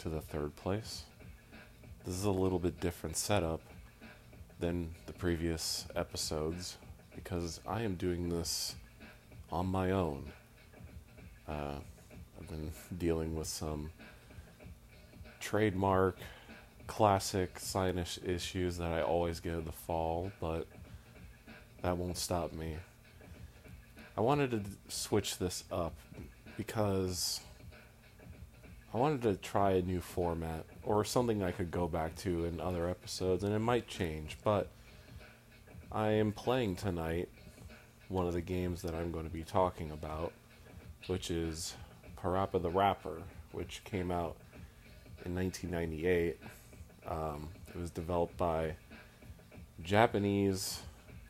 to the third place. This is a little bit different setup than the previous episodes because I am doing this on my own. Uh, I've been dealing with some trademark, classic sinus issues that I always get in the fall, but that won't stop me. I wanted to switch this up because I wanted to try a new format or something I could go back to in other episodes, and it might change. But I am playing tonight one of the games that I'm going to be talking about, which is Parappa the Rapper, which came out in 1998. Um, it was developed by Japanese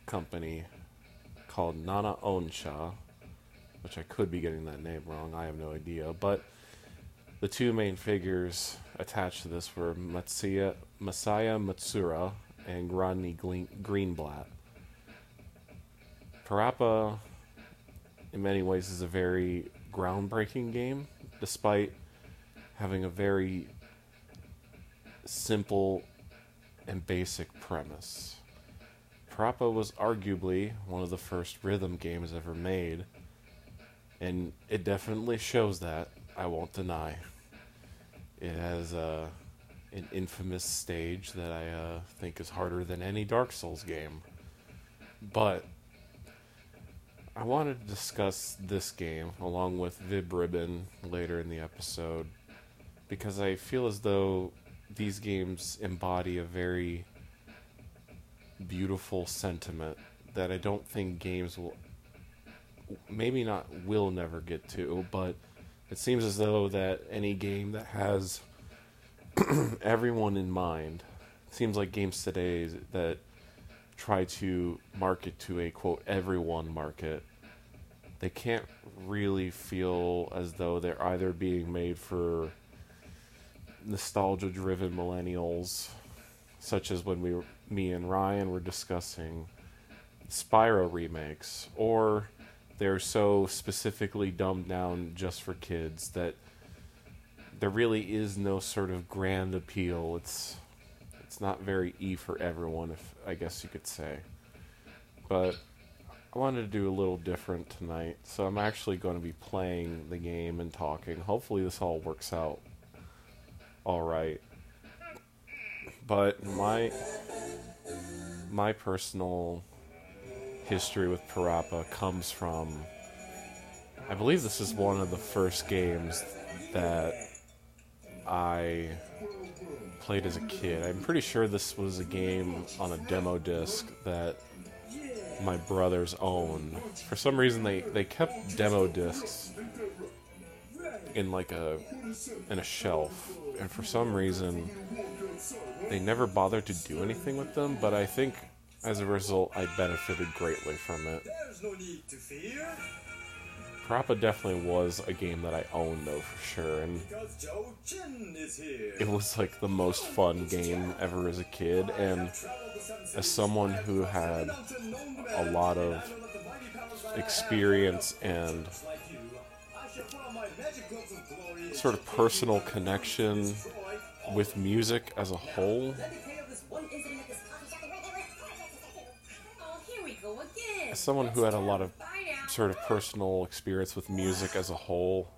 company called NanaOn-Sha, which I could be getting that name wrong. I have no idea, but the two main figures attached to this were Masaya Matsuura and Rodney Greenblatt. Parappa, in many ways, is a very groundbreaking game, despite having a very simple and basic premise. Parappa was arguably one of the first rhythm games ever made, and it definitely shows that, I won't deny. It has uh, an infamous stage that I uh, think is harder than any Dark Souls game. But I wanted to discuss this game along with Vib Ribbon later in the episode because I feel as though these games embody a very beautiful sentiment that I don't think games will maybe not will never get to, but it seems as though that any game that has everyone in mind seems like games today that try to market to a quote everyone market they can't really feel as though they're either being made for nostalgia driven millennials such as when we me and Ryan were discussing Spyro remakes or they're so specifically dumbed down just for kids that there really is no sort of grand appeal. It's it's not very E for everyone, if I guess you could say. But I wanted to do a little different tonight, so I'm actually going to be playing the game and talking. Hopefully, this all works out all right. But my my personal history with Parappa comes from. I believe this is one of the first games that I played as a kid. I'm pretty sure this was a game on a demo disc that my brothers own. For some reason, they, they kept demo discs in like a in a shelf, and for some reason, they never bothered to do anything with them. But I think as a result, I benefited greatly from it. Parappa definitely was a game that I owned, though, for sure, and it was like the most fun game ever as a kid. And as someone who had a lot of experience and sort of personal connection with music as a whole, as someone who had a lot of sort of personal experience with music as a whole,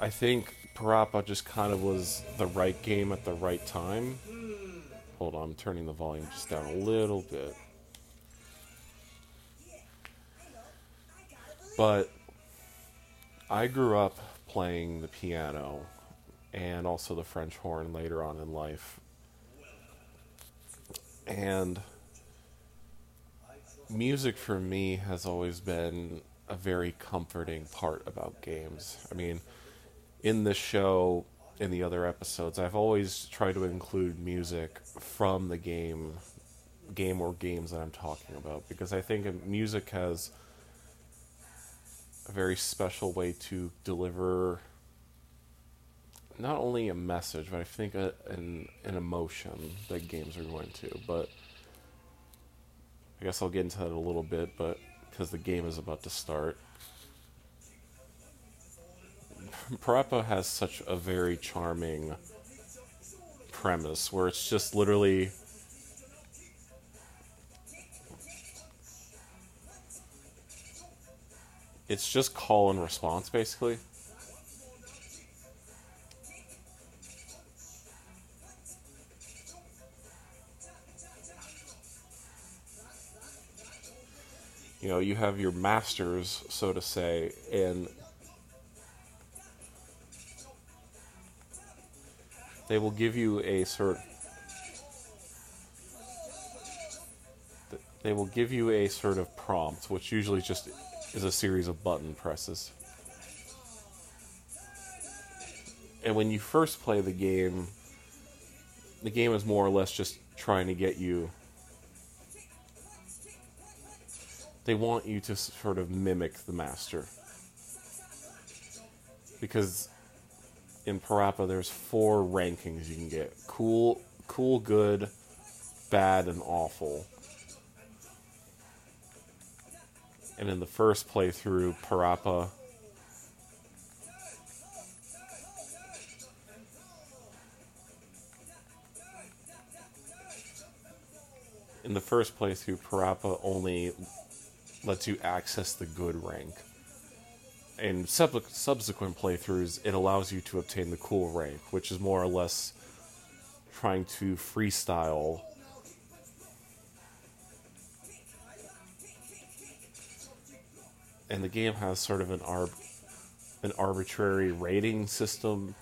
I think Parappa just kind of was the right game at the right time. Hold on, I'm turning the volume just down a little bit. But I grew up playing the piano and also the French horn later on in life. And music for me has always been a very comforting part about games. I mean, in the show, in the other episodes, I've always tried to include music from the game, game or games that I'm talking about, because I think music has a very special way to deliver not only a message, but I think a, an an emotion that games are going to. But I guess I'll get into that a little bit, but because the game is about to start. Parappa has such a very charming premise where it's just literally it's just call and response basically. You know, you have your masters, so to say, and they will give you a sort they will give you a sort of prompt, which usually just is a series of button presses. And when you first play the game, the game is more or less just trying to get you. They want you to sort of mimic the master. Because in Parappa, there's four rankings you can get cool, cool, good, bad, and awful. And in the first playthrough, Parappa in the first playthrough, Parappa only lets you access the good rank. In sub- subsequent playthroughs, it allows you to obtain the cool rank, which is more or less trying to freestyle and the game has sort of an arb an arbitrary rating system.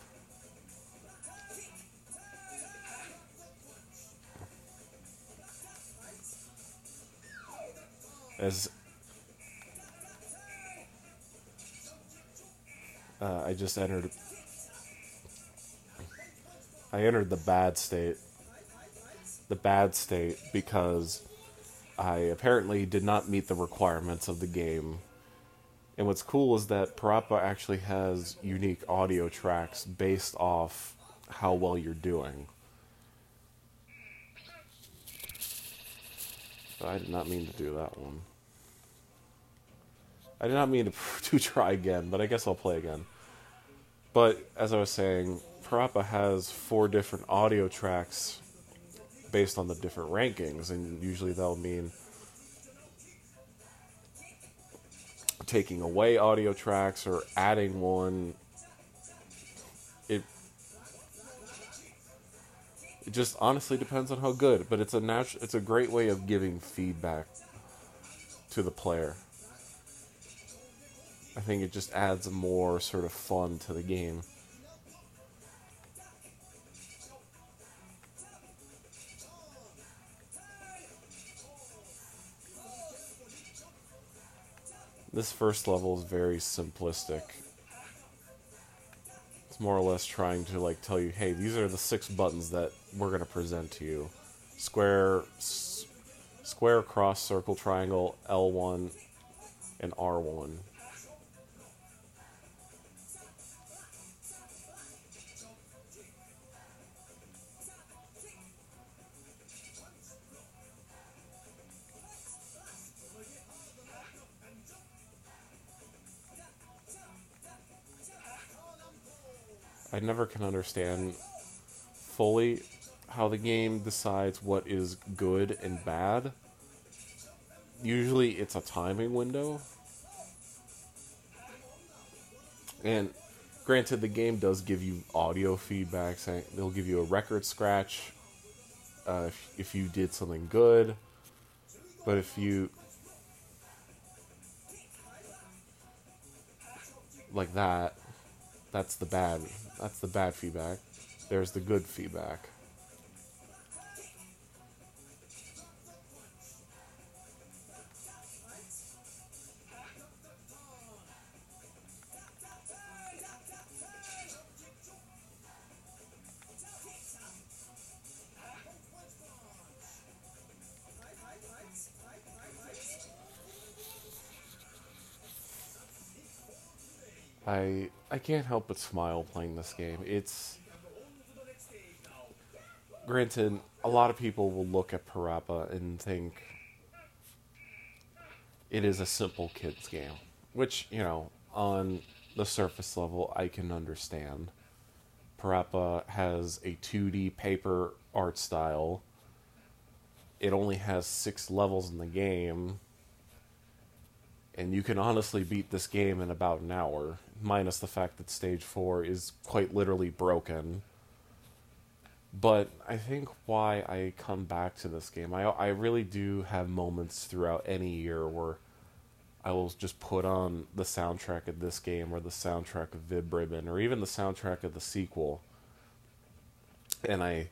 As uh, I just entered, I entered the bad state. The bad state because I apparently did not meet the requirements of the game and what's cool is that Parappa actually has unique audio tracks based off how well you're doing. I did not mean to do that one. I did not mean to, to try again, but I guess I'll play again. But as I was saying, Parappa has four different audio tracks based on the different rankings, and usually that'll mean taking away audio tracks or adding one. It it just honestly depends on how good, but it's a natural it's a great way of giving feedback to the player. I think it just adds more sort of fun to the game. This first level is very simplistic. It's more or less trying to like tell you, hey, these are the six buttons that we're going to present to you. Square, square, cross, circle, triangle, L1, and R1. I never can understand fully how the game decides what is good and bad. Usually it's a timing window. And granted, the game does give you audio feedback, saying they'll give you a record scratch uh, if, if you did something good. But if you. Like that, that's the bad that's the bad feedback. There's the good feedback. I I can't help but smile playing this game. It's granted, a lot of people will look at Parappa and think it is a simple kids game, which you know on the surface level, I can understand. Parappa has a 2D paper art style. It only has six levels in the game. And you can honestly beat this game in about an hour, minus the fact that stage 4 is quite literally broken. But I think why I come back to this game, I, I really do have moments throughout any year where I will just put on the soundtrack of this game or the soundtrack of Vib Ribbon or even the soundtrack of the sequel. And I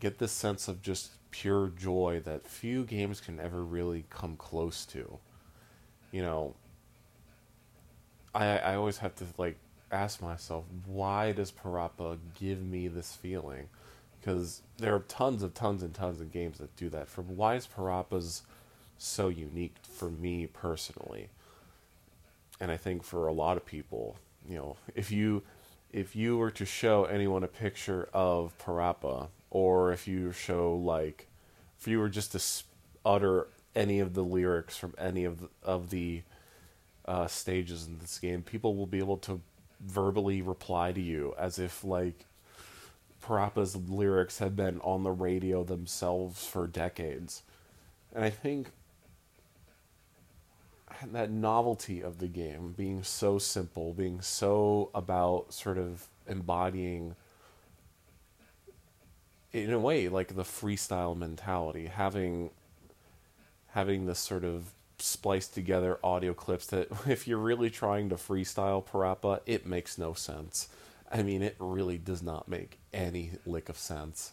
get this sense of just pure joy that few games can ever really come close to. You know, I I always have to like ask myself, why does Parappa give me this feeling? Because there are tons of tons and tons of games that do that. From why is Parappa's so unique for me personally. And I think for a lot of people, you know, if you if you were to show anyone a picture of Parappa, or if you show like, if you were just to utter any of the lyrics from any of the, of the uh, stages in this game, people will be able to verbally reply to you as if like Parappa's lyrics have been on the radio themselves for decades. And I think that novelty of the game being so simple, being so about sort of embodying in a way like the freestyle mentality, having having this sort of spliced together audio clips that if you're really trying to freestyle Parappa, it makes no sense. I mean, it really does not make any lick of sense.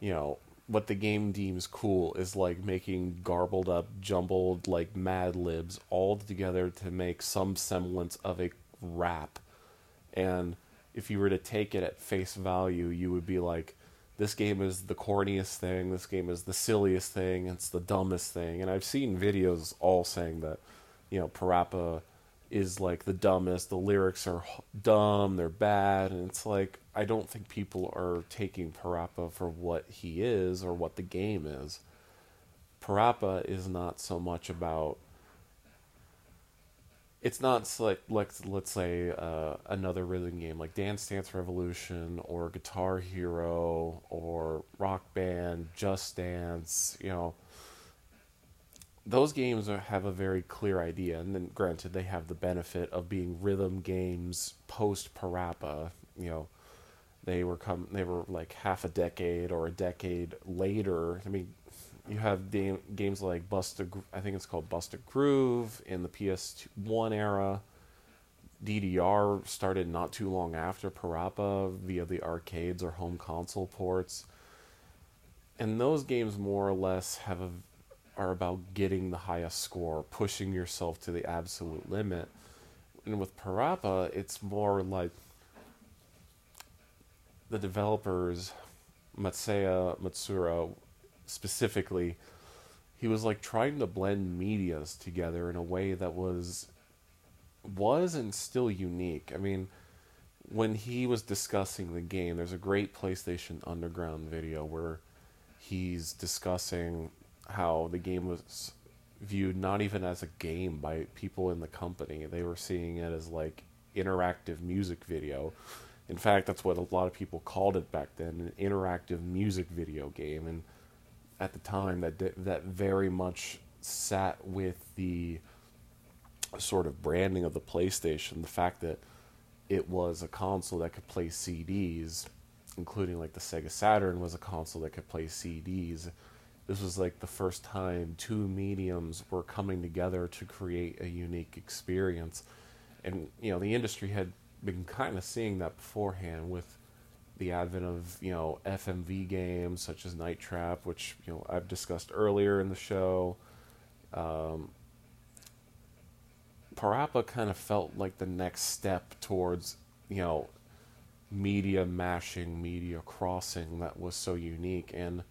You know, what the game deems cool is like making garbled up, jumbled like Mad Libs all together to make some semblance of a rap. And if you were to take it at face value, you would be like, this game is the corniest thing, this game is the silliest thing, it's the dumbest thing. And I've seen videos all saying that, you know, Parappa is like the dumbest, the lyrics are dumb, they're bad, and it's like, I don't think people are taking Parappa for what he is or what the game is. Parappa is not so much about. It's not like let's let's say uh, another rhythm game like Dance Dance Revolution or Guitar Hero or Rock Band, Just Dance. You know, those games are, have a very clear idea, and then granted they have the benefit of being rhythm games post Parappa. You know they were come they were like half a decade or a decade later. I mean, you have game, games like Busta. I think it's called Bust a Groove in the PS1 era. DDR started not too long after Parappa via the arcades or home console ports. And those games more or less have a, are about getting the highest score, pushing yourself to the absolute limit. And with Parappa, it's more like the developers, Matsuya Matsuura specifically, he was like trying to blend medias together in a way that was was and still unique. I mean, when he was discussing the game, there's a great PlayStation Underground video where he's discussing how the game was viewed not even as a game by people in the company. They were seeing it as like interactive music video in fact, that's what a lot of people called it back then, an interactive music video game. And at the time, that that very much sat with the sort of branding of the PlayStation, the fact that it was a console that could play CDs, including like the Sega Saturn was a console that could play CDs. This was like the first time two mediums were coming together to create a unique experience. And you know, the industry had been kind of seeing that beforehand with the advent of you know FMV games such as Night Trap, which you know I've discussed earlier in the show. Um, Parappa kind of felt like the next step towards you know media mashing, media crossing that was so unique, and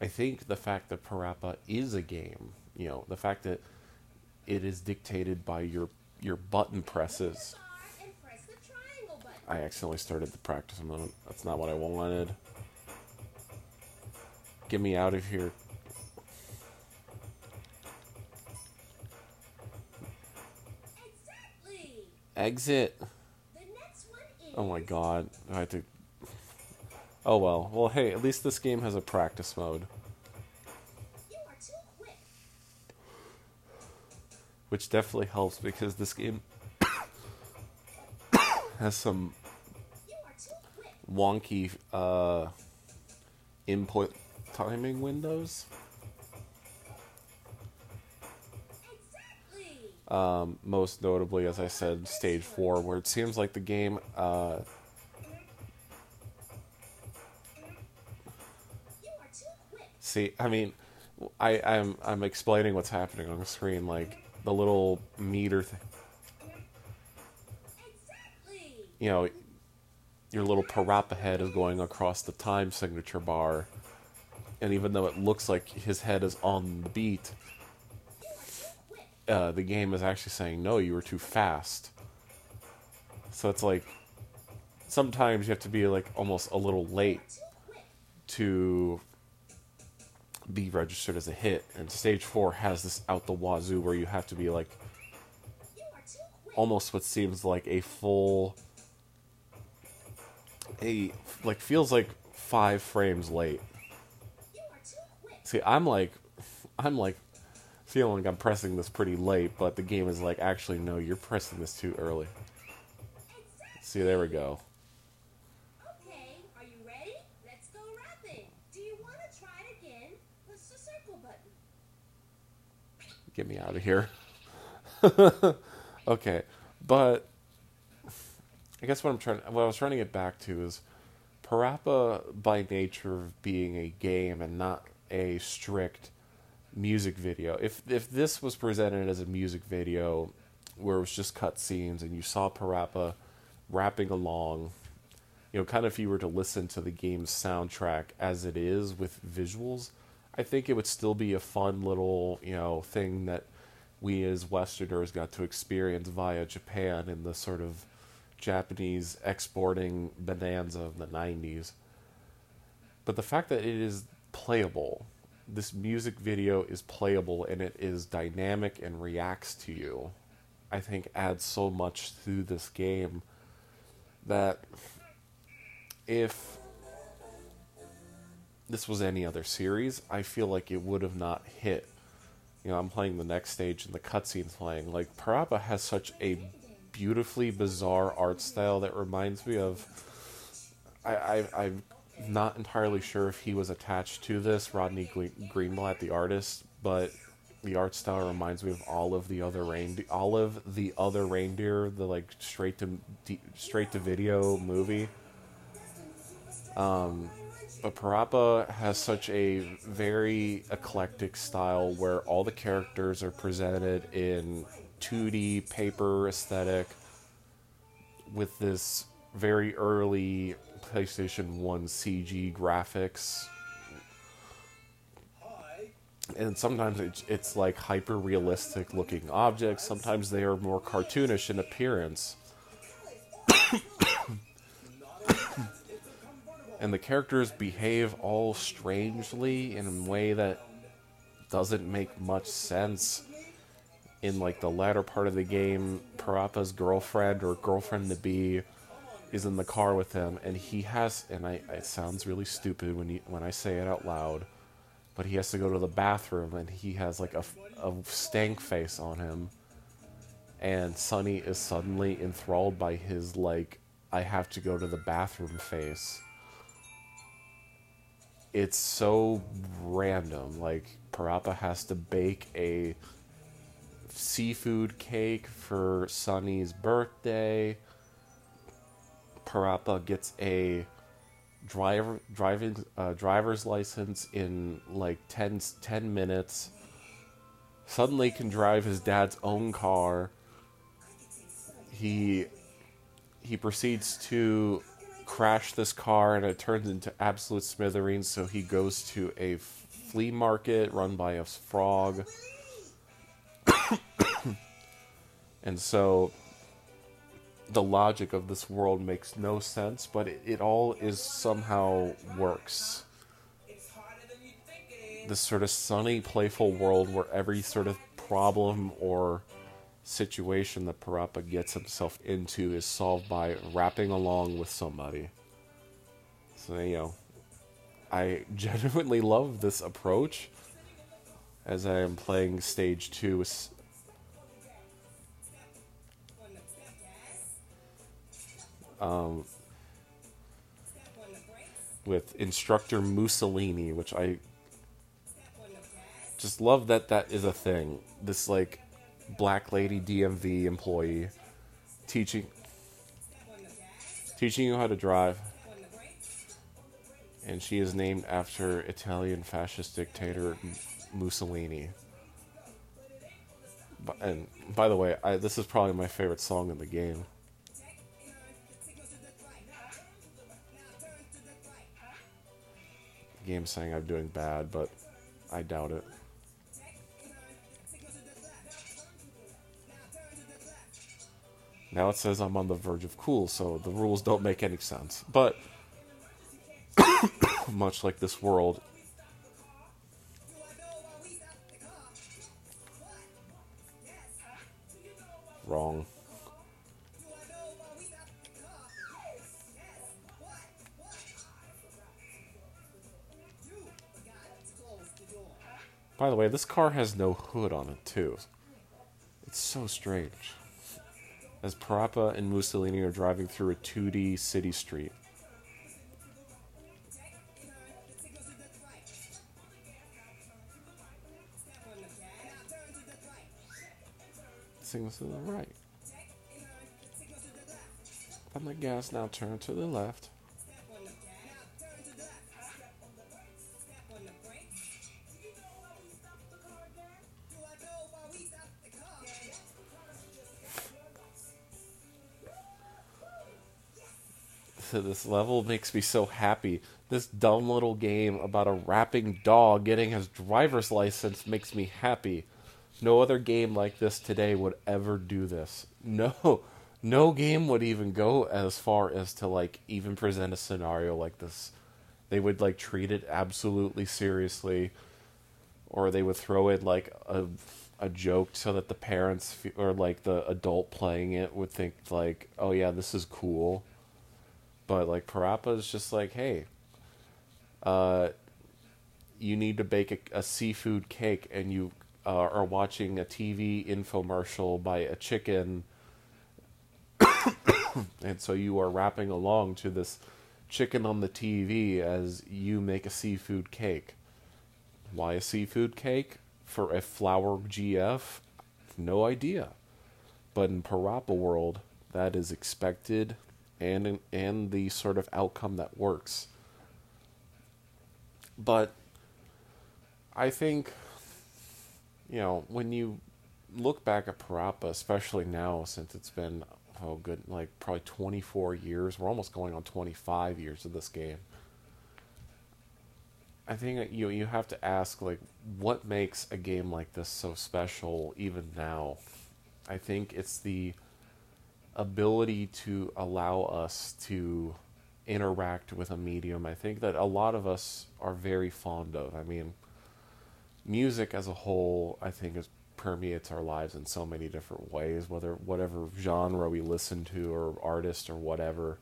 I think the fact that Parappa is a game, you know, the fact that it is dictated by your your button presses I accidentally started the practice mode. That's not what I wanted. Get me out of here. Exactly. Exit. Oh my god. I had to. Oh well. Well, hey, at least this game has a practice mode. Which definitely helps because this game has some wonky uh, input timing windows. Um, most notably, as I said, stage four, where it seems like the game. Uh, see, I mean, I, I'm I'm explaining what's happening on the screen, like the little meter thing. You know, your little Parappa head is going across the time signature bar, and even though it looks like his head is on the beat, uh, the game is actually saying, no, you were too fast. So it's like, sometimes you have to be like almost a little late to be registered as a hit. And stage four has this out the wazoo where you have to be like almost what seems like a full a like feels like five frames late. See, I'm like I'm like feeling I'm pressing this pretty late, but the game is like, actually, no, you're pressing this too early. See, there we go. Okay, are you ready? Let's go rapping. Do you want to try it again? Push the circle button. Get me out of here. okay, but I guess what I'm trying, what I was trying to get back to is Parappa, by nature of being a game and not a strict music video. If if this was presented as a music video where it was just cut scenes and you saw Parappa rapping along, you know, kind of if you were to listen to the game's soundtrack as it is with visuals, I think it would still be a fun little, you know, thing that we as Westerners got to experience via Japan in the sort of Japanese exporting bonanza of the 90s. But the fact that it is playable this music video is playable and it is dynamic and reacts to you, I think adds so much to this game that if this was any other series, I feel like it would have not hit. You know, I'm playing the next stage and the cutscene's playing. Like, Parappa has such a beautifully bizarre art style that reminds me of. I, I, I've not entirely sure if he was attached to this, Rodney Greenblatt, the artist, but the art style reminds me of all of the other reindeer, all of the other reindeer, the like straight to straight to video movie. Um, but Parappa has such a very eclectic style where all the characters are presented in 2D paper aesthetic with this very early PlayStation 1 CG graphics. And sometimes it's, like hyper realistic looking objects, sometimes they are more cartoonish in appearance. and the characters behave all strangely in a way that doesn't make much sense in like the latter part of the game parappa's girlfriend or girlfriend to be is in the car with him, and he has, and I, it sounds really stupid when you, when I say it out loud, but he has to go to the bathroom, and he has like a, a stank face on him, and Sunny is suddenly enthralled by his like, I have to go to the bathroom face. It's so random. Like Parappa has to bake a seafood cake for Sunny's birthday Parappa gets a driver driving uh, driver's license in like 10, 10 minutes. Suddenly can drive his dad's own car. He he proceeds to crash this car and it turns into absolute smithereens. So he goes to a flea market run by a frog. And so the logic of this world makes no sense, but it, it all is somehow works. This sort of sunny, playful world where every sort of problem or situation that Parappa gets himself into is solved by rapping along with somebody. So, you know, I genuinely love this approach as I am playing stage two. Um, with instructor Mooselini, which I just love that that is a thing. This like black lady DMV employee teaching teaching you how to drive. And she is named after Italian fascist dictator Mussolini. And by the way, I, this is probably my favorite song in the game. The game's saying I'm doing bad, but I doubt it. Now it says I'm on the verge of cool, so the rules don't make any sense. But, much like this world, wrong. By the way, this car has no hood on it, too. It's so strange as Parappa and Mooselini are driving through a 2D city street. Signals to the right. On the gas, now turn to the left. This level makes me so happy. This dumb little game about a rapping dog getting his driver's license makes me happy. No other game like this today would ever do this. No, no game would even go as far as to like even present a scenario like this. They would like treat it absolutely seriously, or they would throw in like a a joke so that the parents or like the adult playing it would think like, oh yeah, this is cool but like Parappa is just like, hey, uh, you need to bake a, a seafood cake, and you uh, are watching a TV infomercial by a chicken, and so you are rapping along to this chicken on the TV as you make a seafood cake. Why a seafood cake for a flower GF? No idea. But in Parappa world, that is expected and and the sort of outcome that works. But I think you know when you look back at Parappa, especially now since it's been oh good like probably 24 years, we're almost going on 25 years of this game. I think you you have to ask like what makes a game like this so special even now. I think it's the ability to allow us to interact with a medium I think that a lot of us are very fond of. I mean, music as a whole, I think, is permeates our lives in so many different ways, whether whatever genre we listen to or artist or whatever.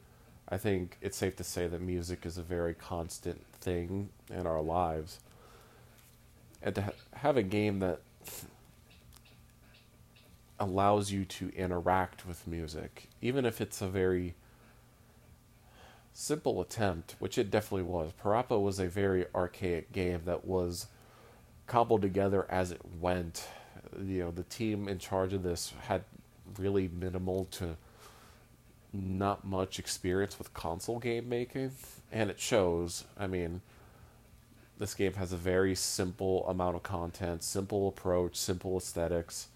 I think it's safe to say that music is a very constant thing in our lives. And to ha- have a game that allows you to interact with music, even if it's a very simple attempt, which it definitely was. Parappa was a very archaic game that was cobbled together as it went. You know, the team in charge of this had really minimal to not much experience with console game making, and it shows. I mean, this game has a very simple amount of content, simple approach, simple aesthetics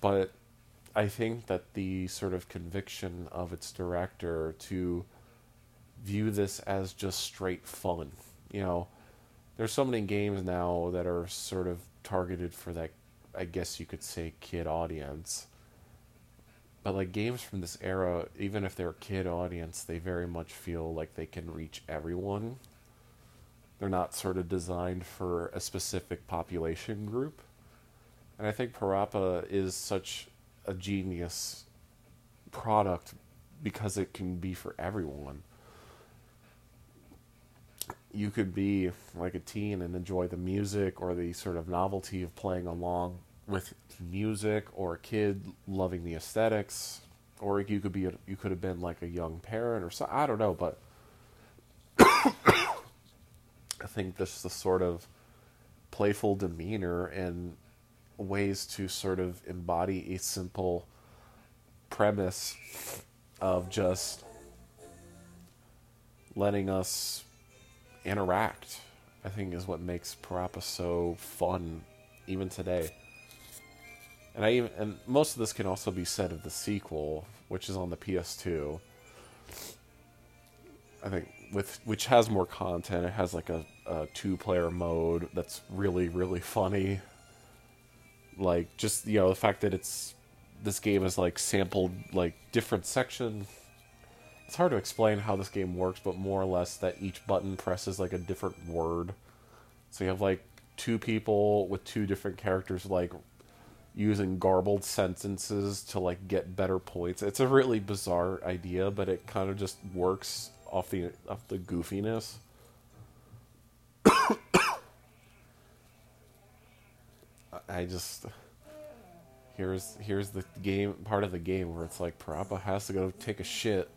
but I think that the sort of conviction of its director to view this as just straight fun, you know, there's so many games now that are sort of targeted for that, I guess you could say, kid audience. But like games from this era, even if they're a kid audience, they very much feel like they can reach everyone. They're not sort of designed for a specific population group. And I think Parappa is such a genius product because it can be for everyone. You could be like a teen and enjoy the music or the sort of novelty of playing along with music, or a kid loving the aesthetics, or you could be a, you could have been like a young parent or so I don't know, but I think this the sort of playful demeanor and ways to sort of embody a simple premise of just letting us interact. I think is what makes Parappa so fun even today. And I even and most of this can also be said of the sequel, which is on the PS2. I think with which has more content. It has like a, a two player mode that's really really funny. Like just you know the fact that it's this game is like sampled like different section. It's hard to explain how this game works, but more or less that each button presses like a different word. So you have like two people with two different characters like using garbled sentences to like get better points. It's a really bizarre idea, but it kind of just works off the off the goofiness. I just here's here's the game part of the game where it's like Parappa has to go take a shit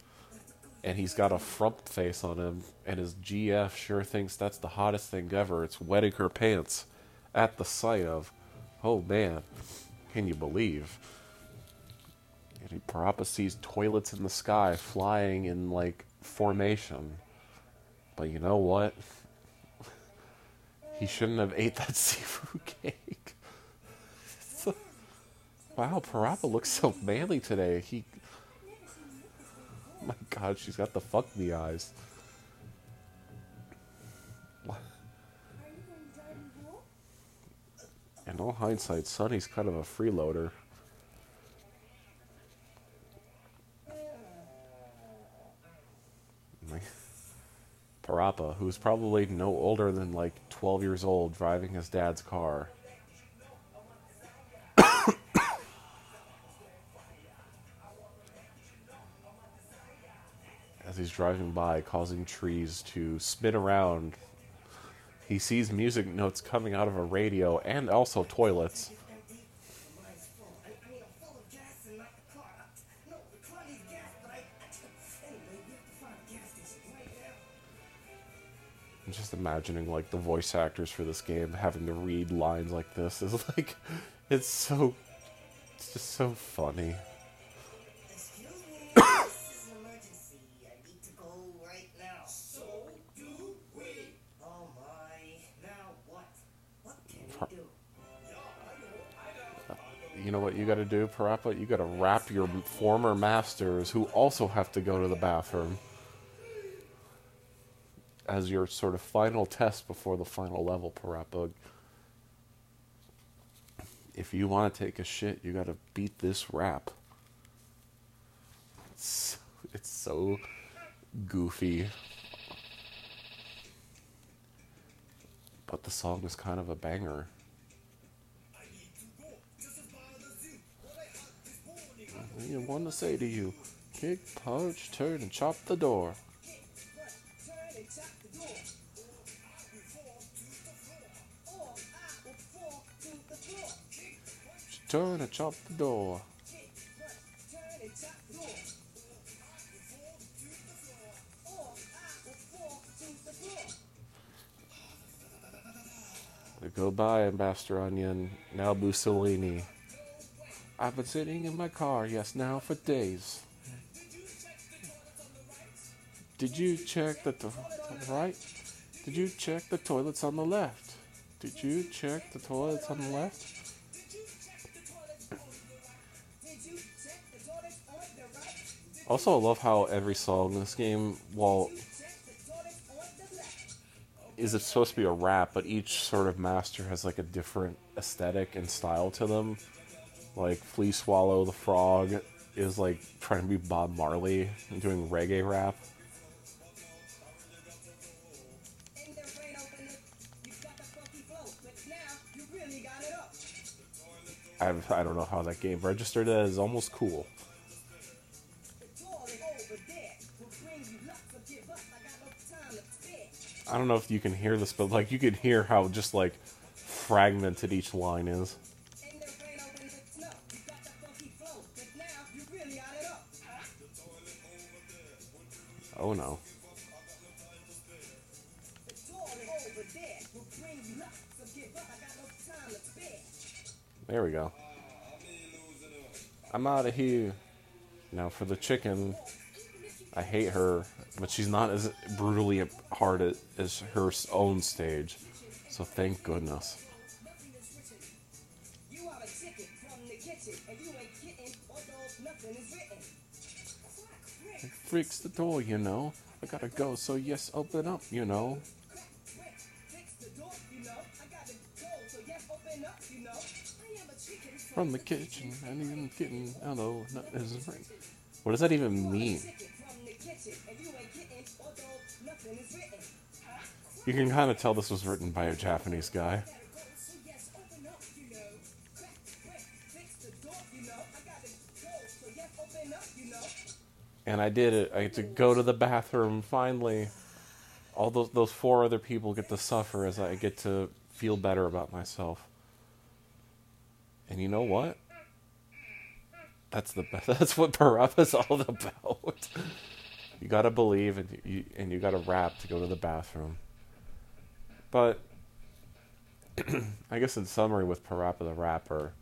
and he's got a frump face on him and his GF sure thinks that's the hottest thing ever. It's wetting her pants at the sight of oh man, can you believe? And Parappa sees toilets in the sky flying in like formation. But you know what? He shouldn't have ate that seafood cake. Wow, Parappa looks so manly today. He. My God, she's got the fuck me eyes. In all hindsight, Sunny's kind of a freeloader. Parappa, who's probably no older than like 12 years old, driving his dad's car. He's driving by, causing trees to spin around, he sees music notes coming out of a radio and also toilets. I'm just imagining like the voice actors for this game having to read lines like this is like it's so it's just so funny. You know what you got to do, Parappa? You got to rap your former masters who also have to go to the bathroom as your sort of final test before the final level, Parappa. If you want to take a shit, you got to beat this rap. It's, it's so goofy. But the song is kind of a banger. I want to say to you, kick, punch, turn, and chop the door. Turn and chop the door. Goodbye, Ambassador Onion. Now Mooselini. I've been sitting in my car, yes, now for days. Did you check the to- right? Did you check the toilets on the left? Did you check the toilets on the left? Also, I love how every song in this game, while is it supposed to be a rap, but each sort of master has like a different aesthetic and style to them. Like Fleaswallow the Frog is like trying to be Bob Marley and doing reggae rap. Up. I, I don't know how that game registered as almost cool. I don't know if you can hear this, but like you could hear how just like fragmented each line is. Oh no. There we go. I'm out of here. Now for the chicken, I hate her, but she's not as brutally hard as- her own stage. So thank goodness. Freaks the door, you know. I gotta go, so yes, open up, you know. I know. I From the kitchen, and even hello, no, is right. What does that even mean? You can kind of tell this was written by a Japanese guy. And I did it. I get to go to the bathroom finally. All those those four other people get to suffer as I get to feel better about myself. And you know what? That's the best. That's what Parappa's all about. You gotta believe, and you and you gotta rap to go to the bathroom. But I guess in summary, with Parappa the rapper,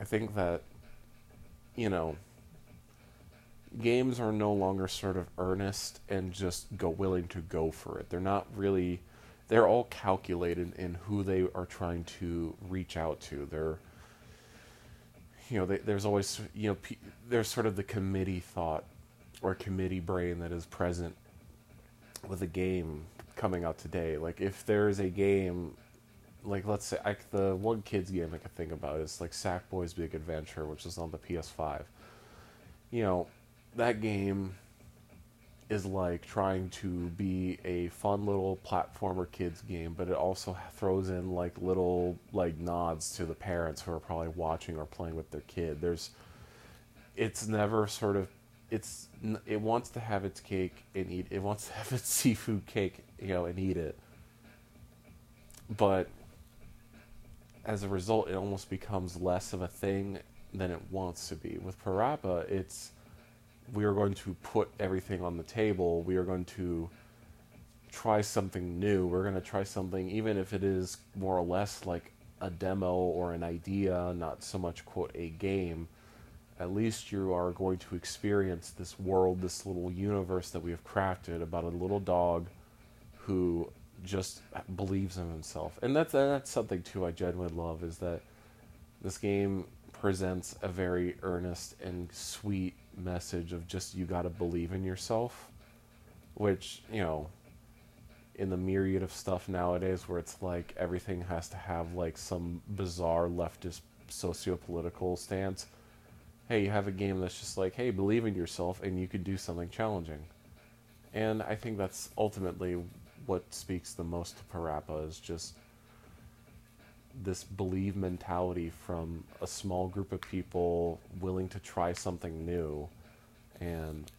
I think that you know games are no longer sort of earnest and just go willing to go for it. They're not really they're all calculated in who they are trying to reach out to. They're you know, they, there's always you know there's sort of the committee thought or committee brain that is present with a game coming out today. Like if there is a game like let's say I, the one kids game I can think about is like Sackboy's Big Adventure, which is on the PS5 you know, that game is like trying to be a fun little platformer kids game, but it also throws in like little like nods to the parents who are probably watching or playing with their kid. There's it's never sort of it's it wants to have its cake and eat it wants to have its seafood cake, you know, and eat it. But as a result, it almost becomes less of a thing than it wants to be. With Parappa, it's we are going to put everything on the table. We are going to try something new. We're going to try something, even if it is more or less like a demo or an idea, not so much, quote, a game. At least you are going to experience this world, this little universe that we have crafted about a little dog who just believes in himself. And that's, that's something, too, I genuinely love is that this game presents a very earnest and sweet message of just you got to believe in yourself which you know in the myriad of stuff nowadays where it's like everything has to have like some bizarre leftist socio-political stance hey you have a game that's just like hey believe in yourself and you could do something challenging. And i think that's ultimately what speaks the most to parappa is just this believe mentality from a small group of people willing to try something new. And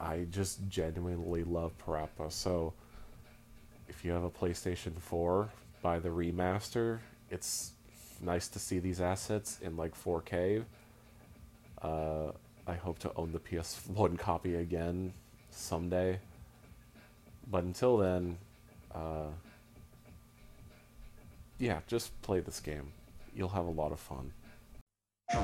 i just genuinely love parappa. So if you have a playstation 4 buy the remaster it's nice to see these assets in like 4k uh, i hope to own the ps1 copy again someday. But until then uh, yeah, just play this game. You'll have a lot of fun.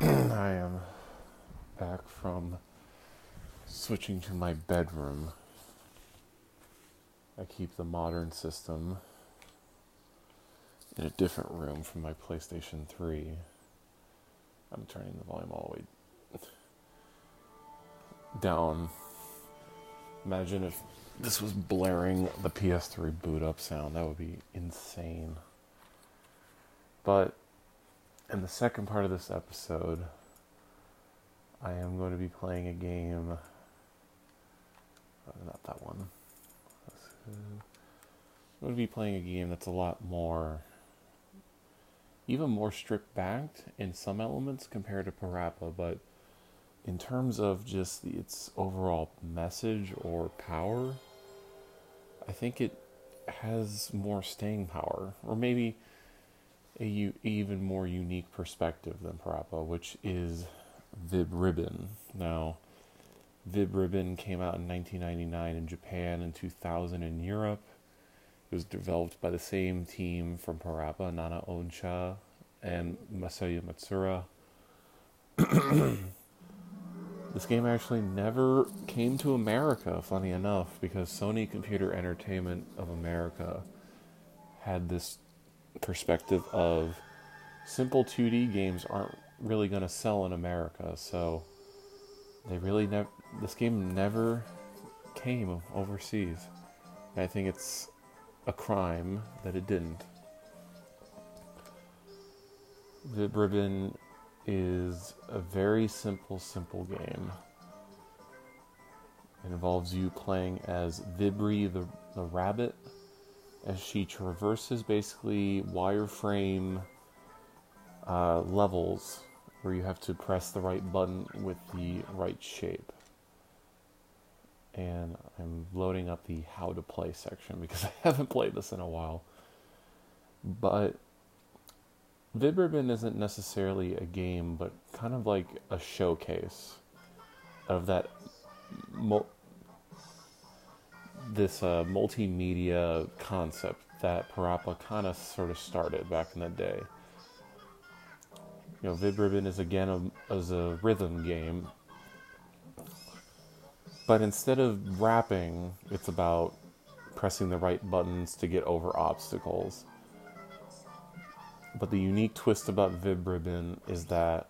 I am back from switching to my bedroom. I keep the modern system in a different room from my PlayStation 3. I'm turning the volume all the way down. Imagine if this was blaring the PS3 boot up sound. That would be insane. But in the second part of this episode, I am going to be playing a game. uh, not that one. I'm going to be playing a game that's a lot more, even more strict backed in some elements compared to Parappa, but in terms of just its overall message or power, I think it has more staying power, or maybe a u- even more unique perspective than Parappa, which is Vib Ribbon. Now, Vib Ribbon came out in 1999 in Japan and 2000 in Europe. It was developed by the same team from Parappa, NanaOn-Sha and Masaya Matsuura. this game actually never came to America, funny enough, because Sony Computer Entertainment of America had this perspective of simple 2D games aren't really going to sell in America, so they really never this game never came overseas. I think it's a crime that it didn't. Vib Ribbon is a very simple, simple game. It involves you playing as Vibri the, the rabbit as she traverses basically wireframe uh, levels where you have to press the right button with the right shape. And I'm loading up the how to play section because I haven't played this in a while. But Vibribbon isn't necessarily a game, but kind of like a showcase of that this uh, multimedia concept that Parappa kind of sort of started back in the day. You know, Vibribbon is again a, is a rhythm game, but instead of rapping, it's about pressing the right buttons to get over obstacles. But the unique twist about Vibribbon is that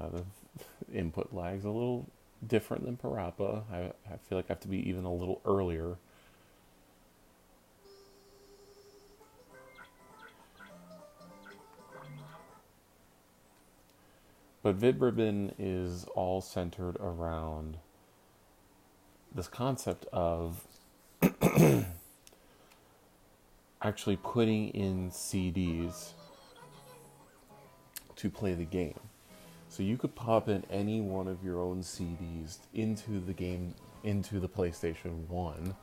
uh, the input lag's a little different than Parappa. I, I feel like I have to be even a little earlier. But Vibribbon is all centered around this concept of actually putting in CDs to play the game. So you could pop in any one of your own CDs into the game, into the PlayStation 1,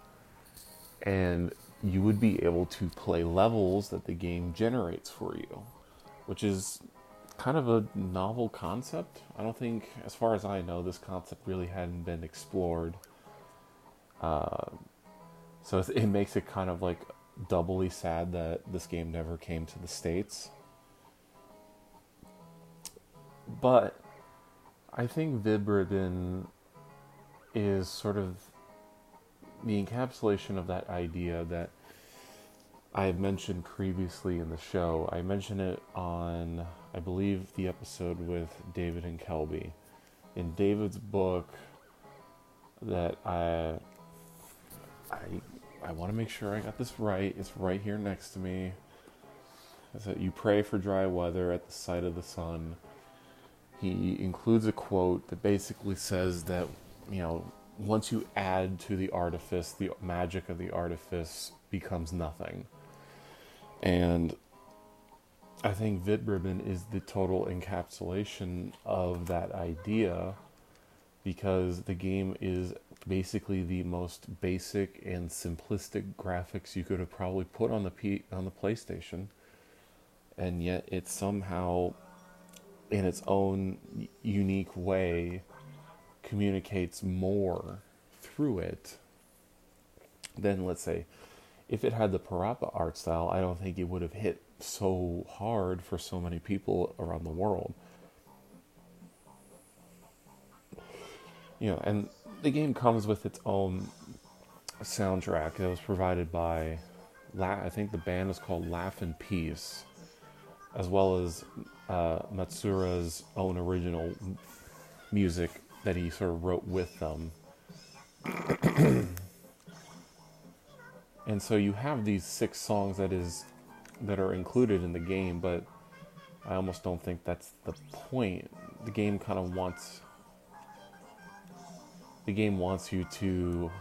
and you would be able to play levels that the game generates for you, which is kind of a novel concept. I don't think, as far as I know, this concept really hadn't been explored. Uh, so it- makes it kind of like doubly sad that this game never came to the States. But I think Vibribbon is sort of the encapsulation of that idea that I have mentioned previously in the show. I mentioned it on, I believe, the episode with David and Kelby. In David's book, that I, I, I want to make sure I got this right. It's right here next to me. Is that you pray for dry weather at the sight of the sun. He includes a quote that basically says that you know once you add to the artifice, the magic of the artifice becomes nothing. And I think Vibribbon is the total encapsulation of that idea because the game is basically the most basic and simplistic graphics you could have probably put on the P- on the PlayStation. And yet it somehow in its own unique way communicates more through it than let's say if it had the Parappa art style, I don't think it would have hit so hard for so many people around the world. You know, and the game comes with its own soundtrack that was provided by, La- I think the band is called Laugh and Peace, as well as uh, Matsuura's own original music that he sort of wrote with them. and so you have these six songs that is that are included in the game, but I almost don't think that's the point. The game kind of wants the game wants you to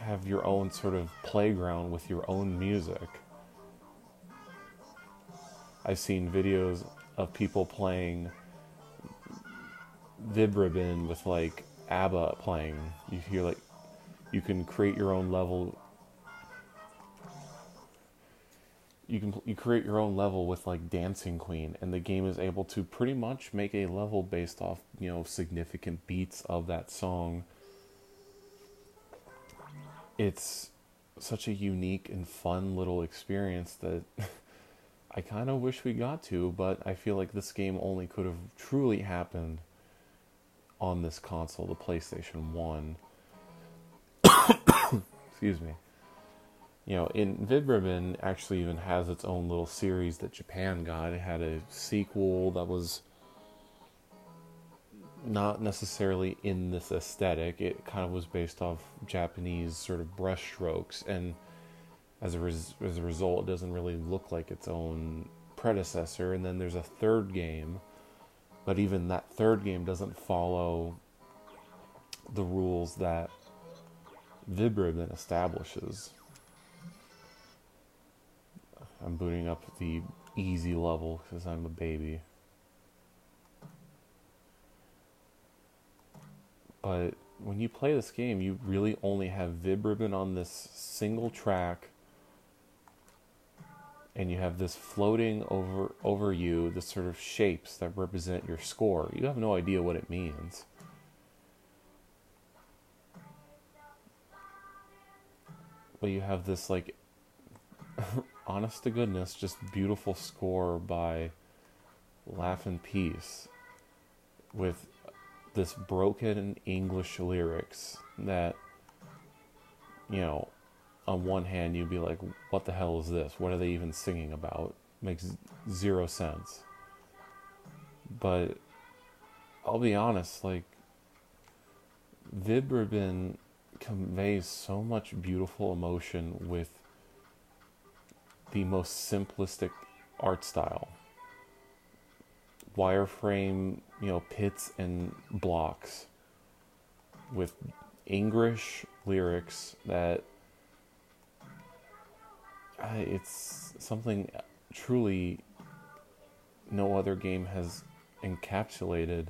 have your own sort of playground with your own music. I've seen videos of people playing Vib-Ribbon with like ABBA playing. You hear like you can create your own level. You can you create your own level with like Dancing Queen, and the game is able to pretty much make a level based off you know significant beats of that song. It's such a unique and fun little experience that I kind of wish we got to, but I feel like this game only could have truly happened on this console, the PlayStation 1. Excuse me. You know, in Vib-Ribbon actually even has its own little series that Japan got. It had a sequel that was not necessarily in this aesthetic. It kind of was based off Japanese sort of brushstrokes, and as a res- as a result, it doesn't really look like its own predecessor. And then there's a third game, but even that third game doesn't follow the rules that Vib-Ribbon establishes. I'm booting up the easy level because I'm a baby. But when you play this game, you really only have Vib-Ribbon on this single track, and you have this floating over over you, this sort of shapes that represent your score. You have no idea what it means. But you have this like honest to goodness, just beautiful score by Laugh and Peace with this broken English lyrics that, you know, on one hand you'd be like, what the hell is this? What are they even singing about? Makes zero sense. But I'll be honest, like, Vib-Ribbon conveys so much beautiful emotion with the most simplistic art style. Wireframe, you know, pits and blocks with English lyrics that uh, it's something truly no other game has encapsulated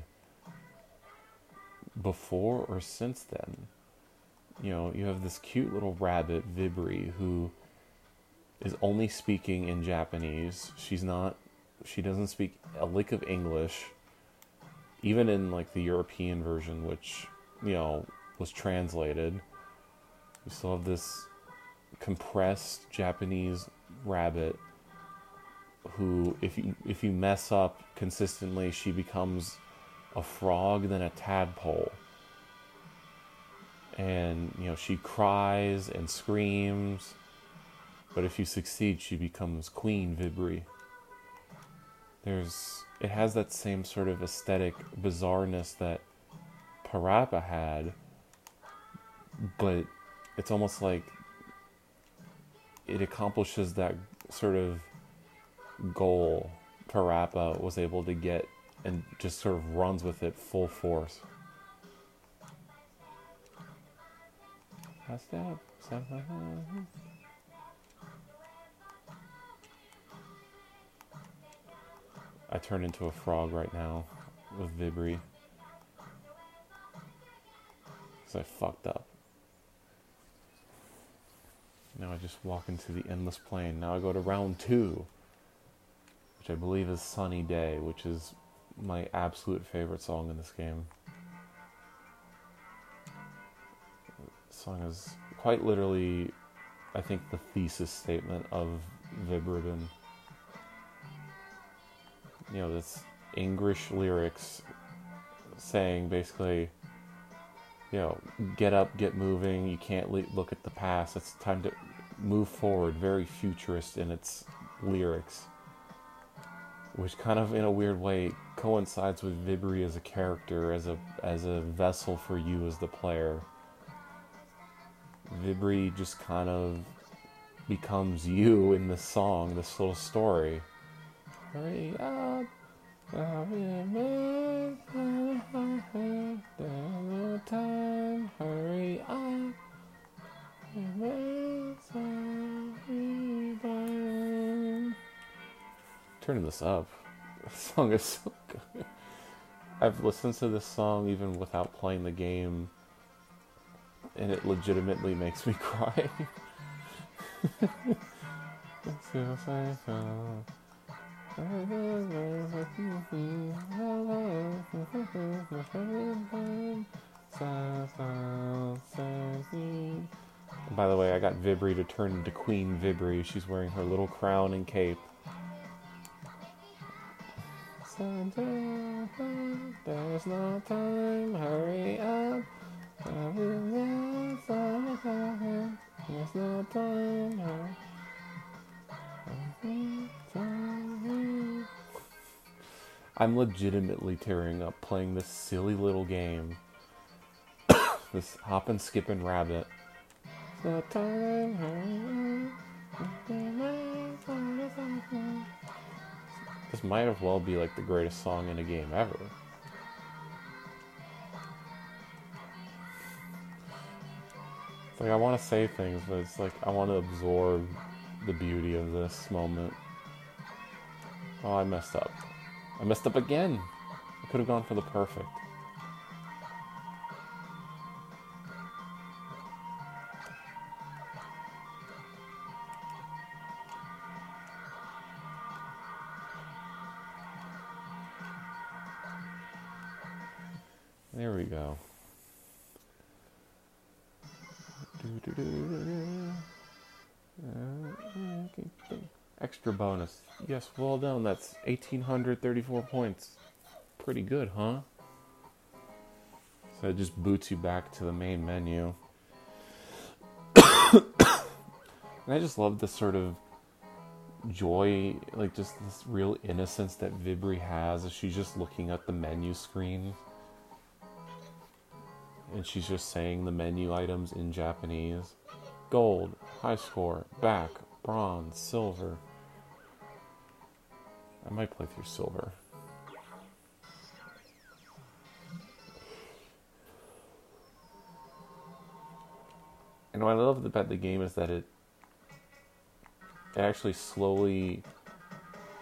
before or since then. You know, you have this cute little rabbit, Vibri, who is only speaking in Japanese. She's not she doesn't speak a lick of English. Even in like the European version, which, you know, was translated. You still have this compressed Japanese rabbit who if you if you mess up consistently she becomes a frog then a tadpole and you know she cries and screams but if you succeed she becomes queen vibri there's it has that same sort of aesthetic bizarreness that parappa had but it's almost like it accomplishes that sort of goal Parappa was able to get and just sort of runs with it full force. Step, step, I turn into a frog right now with Vibri. Because I fucked up. Now I just walk into the endless plain. Now I go to round two, which I believe is Sunny Day, which is my absolute favorite song in this game. Song is quite literally, I think, the thesis statement of Vib-Ribbon. You know, this English lyrics saying basically, you know, get up, get moving. You can't le- look at the past. It's time to move forward. Very futurist in its lyrics, which kind of, in a weird way, coincides with Vibri as a character, as a as a vessel for you as the player. Vibri just kind of becomes you in the song, this little story. Hurry up. No time, hurry up. Uh, Turning this up. This song is so good. I've listened to this song even without playing the game, and it legitimately makes me cry. By the way, I got Vibri to turn into Queen Vibri. She's wearing her little crown and cape. Santa, there's no time, hurry up. I'm legitimately tearing up playing this silly little game. this hop and skip and rabbit. This might as well be like the greatest song in a game ever. It's like I want to say things, but it's like I want to absorb the beauty of this moment. Oh, I messed up. I messed up again. I could have gone for the perfect. There we go. Extra bonus. Yes, well done. That's 1,834 points. Pretty good, huh? So it just boots you back to the main menu. and I just love this sort of joy, like just this real innocence that Vibri has as she's just looking at the menu screen and she's just saying the menu items in Japanese gold, high score, back, bronze, silver. I might play through silver. And what I love about the game is that it it actually slowly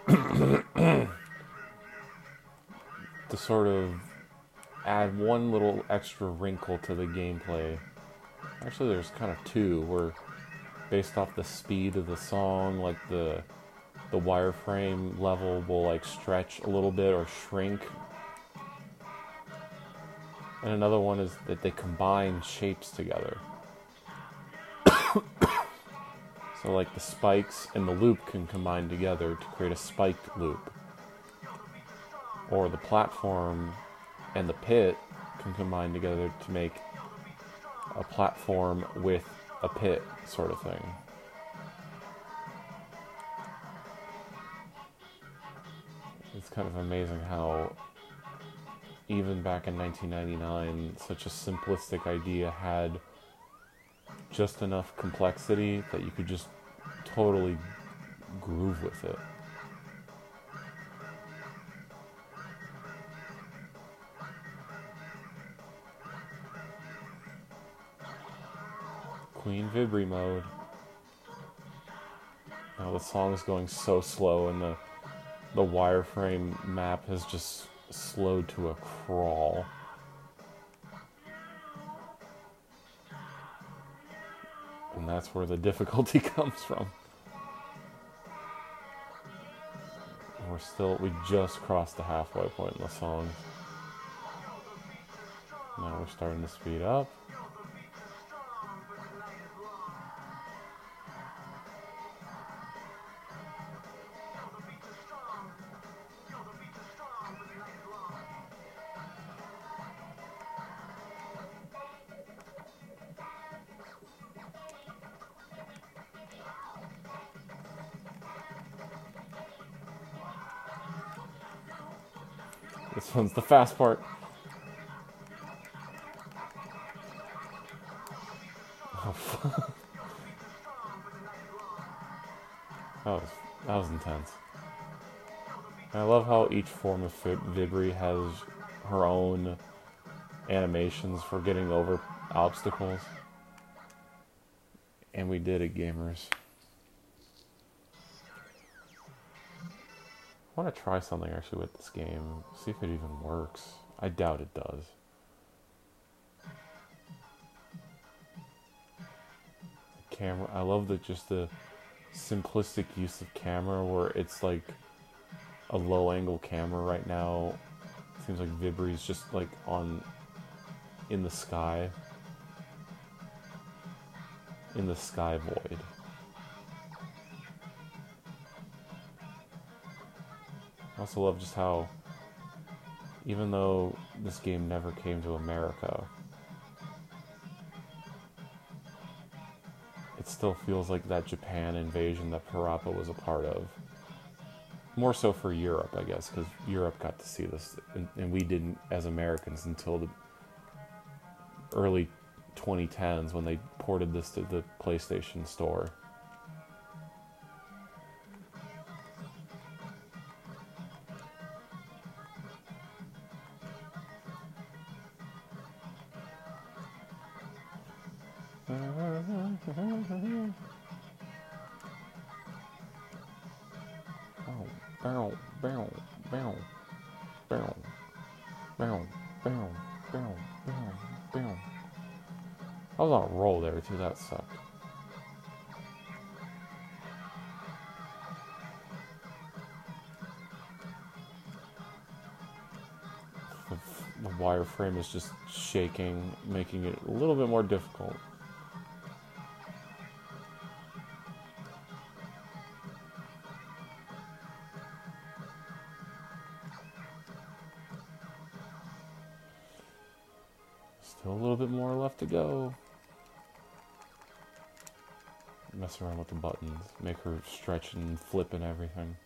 to sort of add one little extra wrinkle to the gameplay. Actually, there's kind of two where, based off the speed of the song, like the the wireframe level will like stretch a little bit or shrink. And another one is that they combine shapes together. so like the spikes and the loop can combine together to create a spiked loop. Or the platform and the pit can combine together to make a platform with a pit sort of thing. It's kind of amazing how even back in 1999 such a simplistic idea had just enough complexity that you could just totally groove with it. Queen Vibri mode. Now the song is going so slow and the the wireframe map has just slowed to a crawl. And that's where the difficulty comes from. We're still, we just crossed the halfway point in the song. Now we're starting to speed up. One's the fast part. That was that was intense. I love how each form of Vib- Vibri has her own animations for getting over obstacles. And we did it, gamers. I want to try something actually with this game. See if it even works. I doubt it does. Camera. I love the just the simplistic use of camera where it's like a low angle camera right now. Seems like Vibri's just like on in the sky. In the sky void. Also love just how even though this game never came to America, it still feels like that Japan invasion that Parappa was a part of. More so for Europe, I guess, because Europe got to see this, and, and we didn't as Americans until the early 2010s when they ported this to the PlayStation Store. That sucked. The, the wireframe is just shaking, making it a little bit more difficult. Around with the buttons, make her stretch and flip and everything.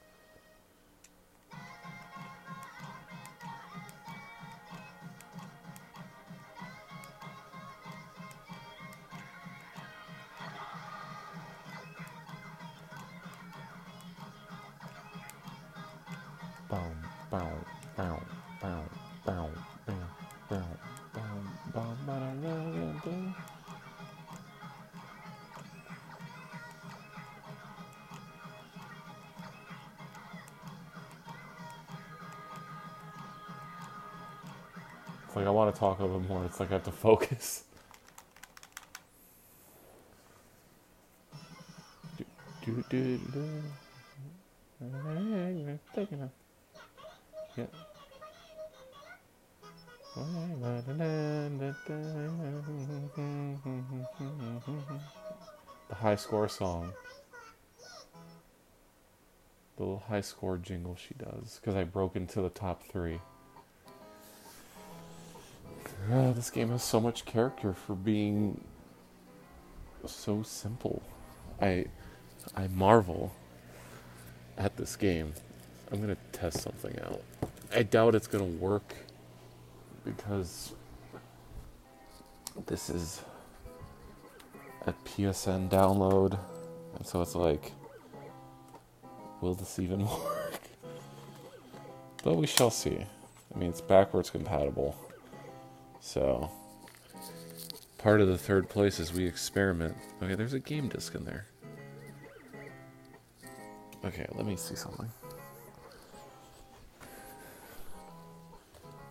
Talk a little more. It's like I have to focus. Do, do, do. Yeah. The high score song. The little high score jingle she does. Because I broke into the top three. Ah, this game has so much character for being so simple. I I marvel at this game. I'm gonna test something out. I doubt it's gonna work because this is a PSN download, and so it's like, will this even work? But we shall see. I mean, it's backwards compatible, so part of the third place is we experiment. Okay, there's a game disc in there. Okay, let me see something.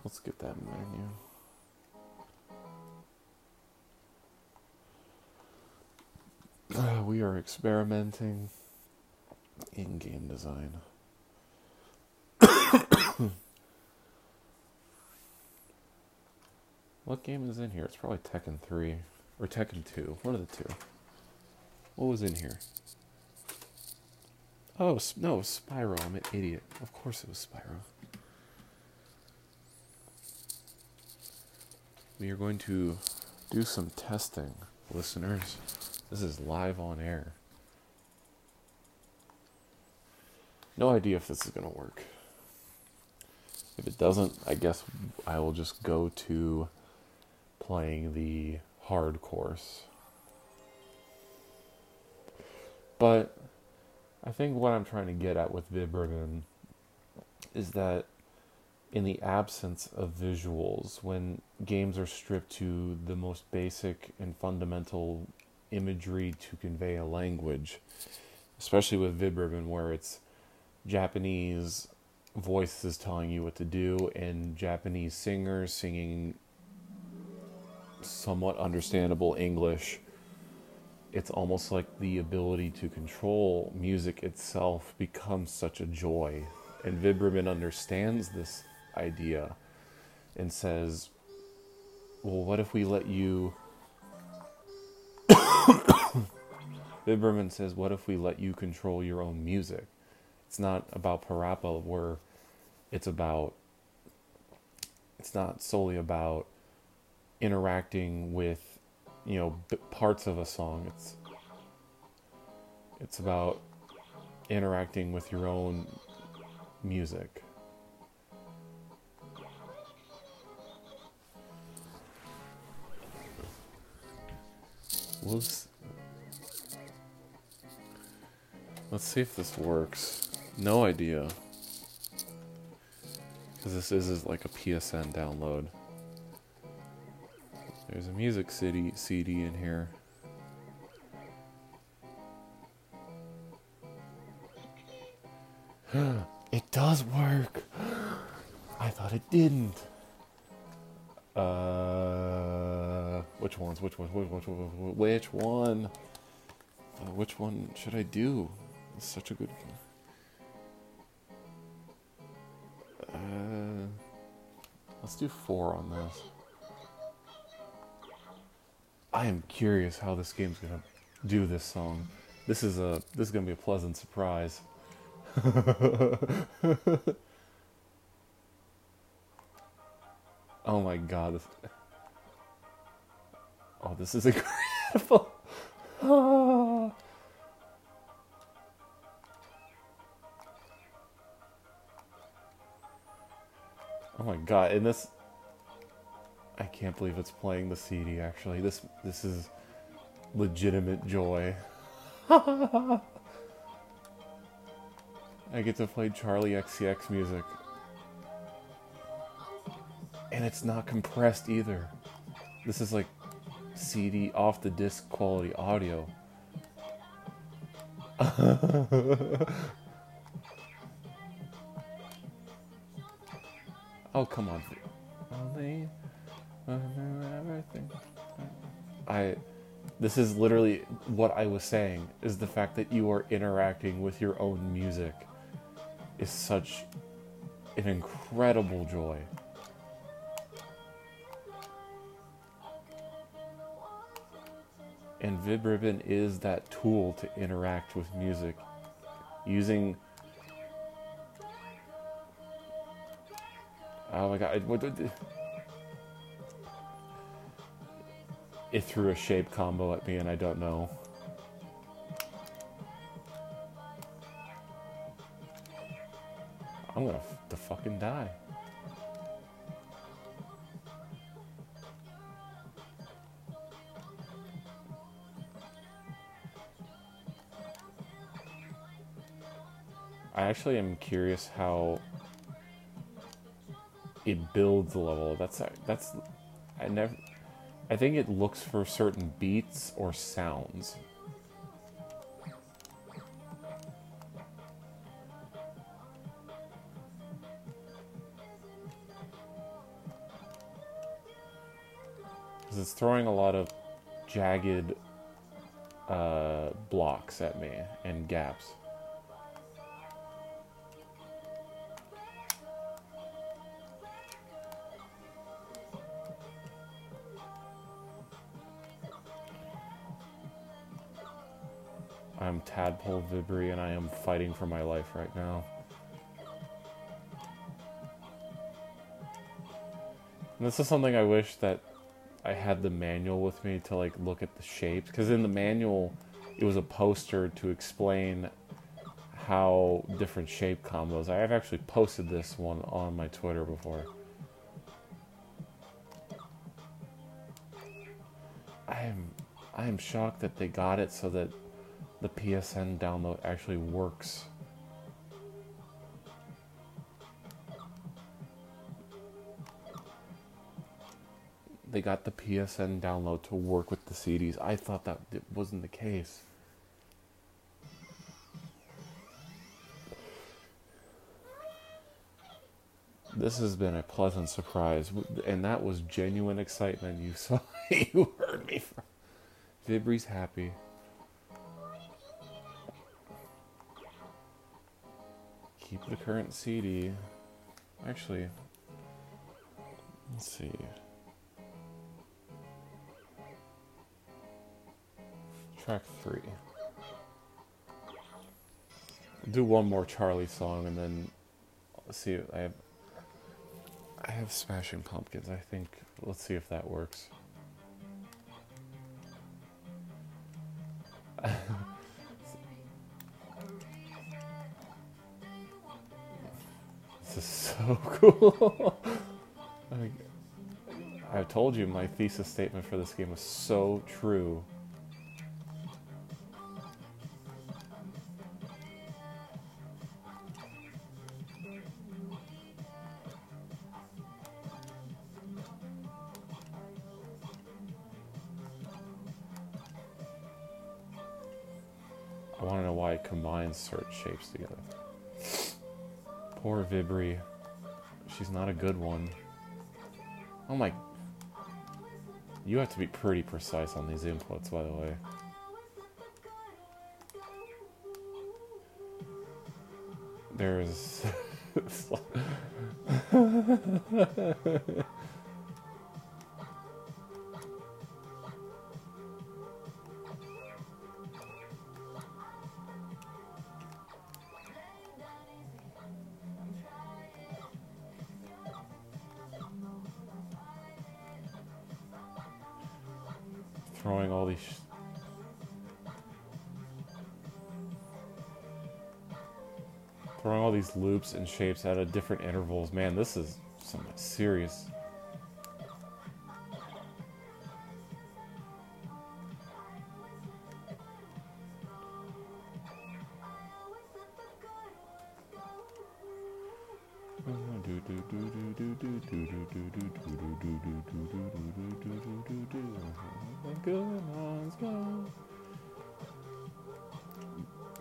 Let's get that menu. Uh, we are experimenting in game design. What game is in here? It's probably Tekken 3 or Tekken 2. One of the two. What was in here? Oh, no, Spyro. I'm an idiot. Of course it was Spyro. We are going to do some testing, listeners. This is live on air. No idea if this is going to work. If it doesn't, I guess I will just go to playing the hard course. But I think what I'm trying to get at with Vib-Ribbon is that in the absence of visuals, when games are stripped to the most basic and fundamental imagery to convey a language, especially with Vib-Ribbon, where it's Japanese voices telling you what to do and Japanese singers singing somewhat understandable English. It's almost like the ability to control music itself becomes such a joy. And Vib-Ribbon understands this idea and says, Well, what if we let you. Vib-Ribbon says, What if we let you control your own music? It's not about Parappa where it's about. It's not solely about interacting with, you know, parts of a song. It's. It's about interacting with your own music. Let's, let's see if this works. No idea. Because this is, is like a PSN download. There's a Music City CD in here. it does work. I thought it didn't. Uh, which ones? Which ones? Which, which, which, one? Uh, which one should I do? It's such a good one. Uh, let's do four on this. I am curious how this game's gonna do this song. This is a this is gonna be a pleasant surprise. oh my god. This... Oh, this is incredible. Oh my god, and this I can't believe it's playing the CD actually. This this is legitimate joy. I get to play Charli XCX music. And it's not compressed either. This is like CD off the disc quality audio. oh, come on. Only everything. I this is literally what I was saying is the fact that you are interacting with your own music is such an incredible joy. And VibRibbon is that tool to interact with music using. Oh my god! What, what, it threw a shape combo at me and I don't know. I'm gonna to fucking die. I actually am curious how it builds the level. That's that's I never I think it looks for certain beats or sounds. Because it's throwing a lot of jagged uh, blocks at me and gaps. I'm Vibri and I am fighting for my life right now. And this is something I wish that I had the manual with me to like look at the shapes because in the manual it was a poster to explain how different shape combos. I have actually posted this one on my Twitter before. I am I am shocked that they got it so that the PSN download actually works. They got the PSN download to work with the CDs. I thought that wasn't the case. This has been a pleasant surprise, and that was genuine excitement. You saw, you heard me. From. Vibri's happy. The current CD. Actually, let's see. Track three. Do one more Charli song and then see. I have I have Smashing Pumpkins. I think let's see if that works. This is so cool. Like, I told you my thesis statement for this game was so true. I want to know why it combines certain shapes together. Vibri. She's not a good one. Oh my. You have to be pretty precise on these inputs, by the way. There's. loops and shapes at different intervals. Man, this is some serious.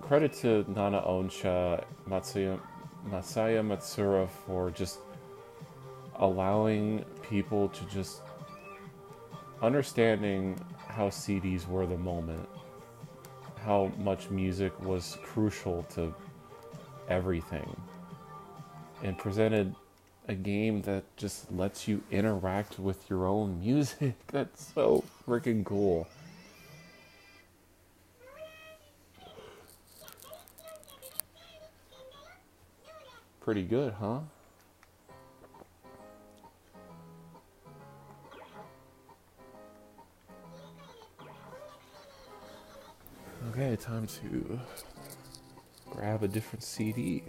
Credit to NanaOn-Sha, Matsuya, Masaya Matsuura for just allowing people to just understanding how CDs were the moment, how much music was crucial to everything, and presented a game that just lets you interact with your own music. That's so freaking cool. Pretty good, huh? Okay, time to grab a different CD.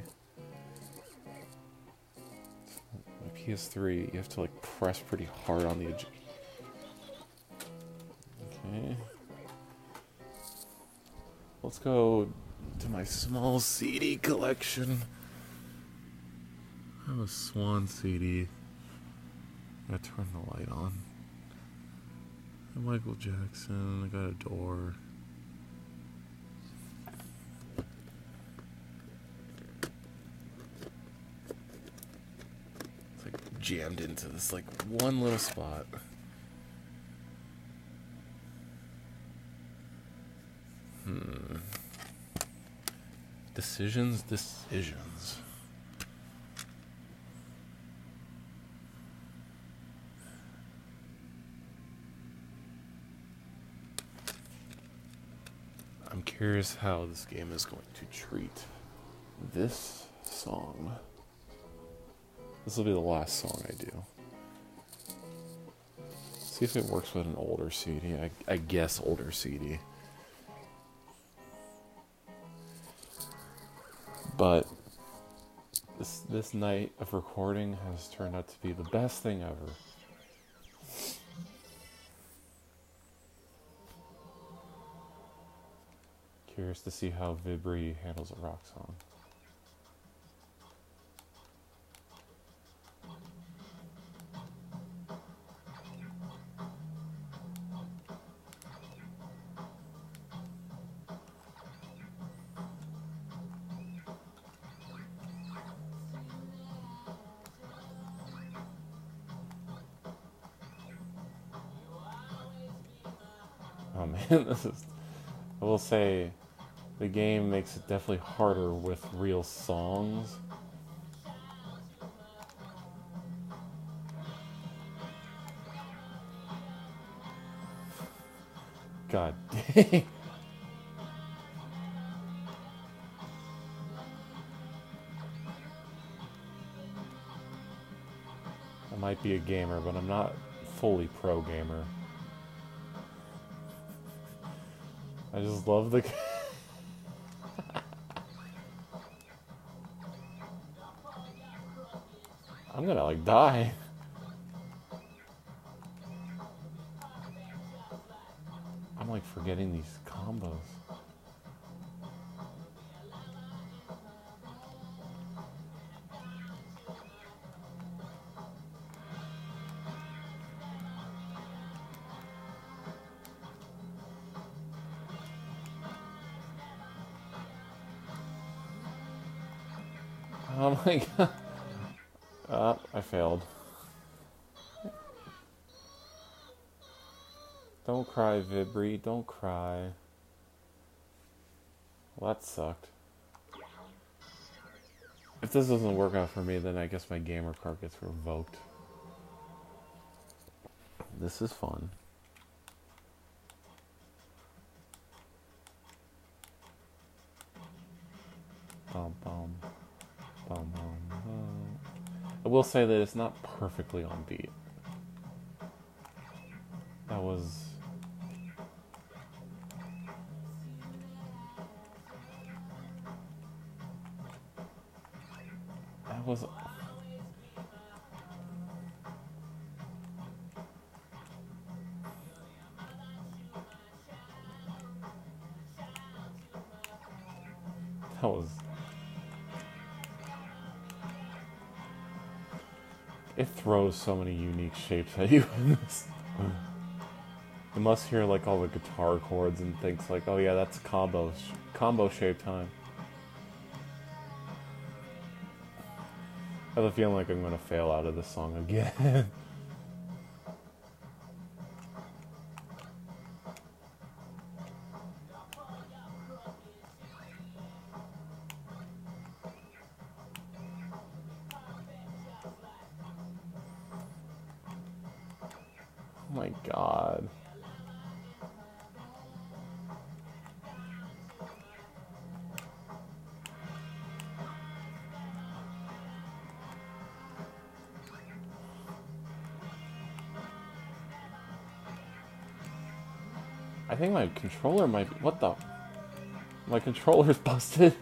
My PS3, you have to like press pretty hard on the edge. Okay. Let's go to my small CD collection. Have a Swan CD. I turn the light on. Michael Jackson. I got a door. It's like jammed into this like one little spot. Hmm. Decisions, decisions. Curious how this game is going to treat this song. This will be the last song I do. See if it works with an older CD. I, I guess older CD. But this this night of recording has turned out to be the best thing ever. Curious to see how Vibri handles a rock song. Oh man, this is. I will say, the game makes it definitely harder with real songs. God dang. I might be a gamer, but I'm not fully pro gamer. I just love the. like die. I'm like forgetting these combos. Oh my god. Don't cry. Well, that sucked. If this doesn't work out for me, then I guess my gamer card gets revoked. This is fun. Bum, bum, bum. I will say that it's not perfectly on beat. So many unique shapes that you. It must hear like all the guitar chords and thinks like, oh yeah, that's combo sh- combo shape time. I have a feeling like I'm gonna fail out of this song again. my god. I think my controller might be. What the? My controller's busted.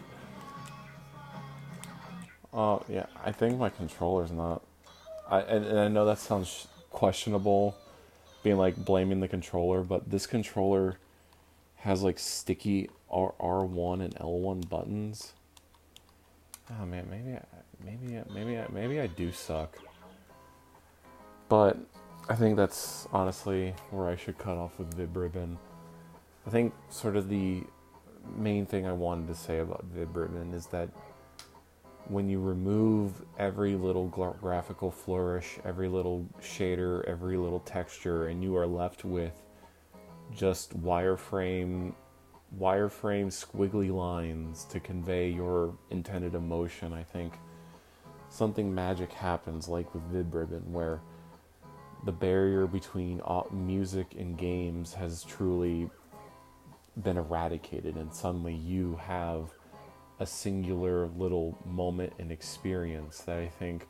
Oh, yeah. I think my controller's not. I, and, and I know that sounds questionable, being like blaming the controller, but this controller has like sticky R R1 and L1 buttons. Oh man, maybe I, maybe I, maybe I, maybe I do suck. But I think that's honestly where I should cut off with Vib-Ribbon. I think sort of the main thing I wanted to say about Vib-Ribbon is that when you remove every little gra- graphical flourish, every little shader, every little texture, and you are left with just wireframe, wireframe squiggly lines to convey your intended emotion, I think something magic happens, like with Vib-Ribbon, where the barrier between music and games has truly been eradicated, and suddenly you have a singular little moment and experience that I think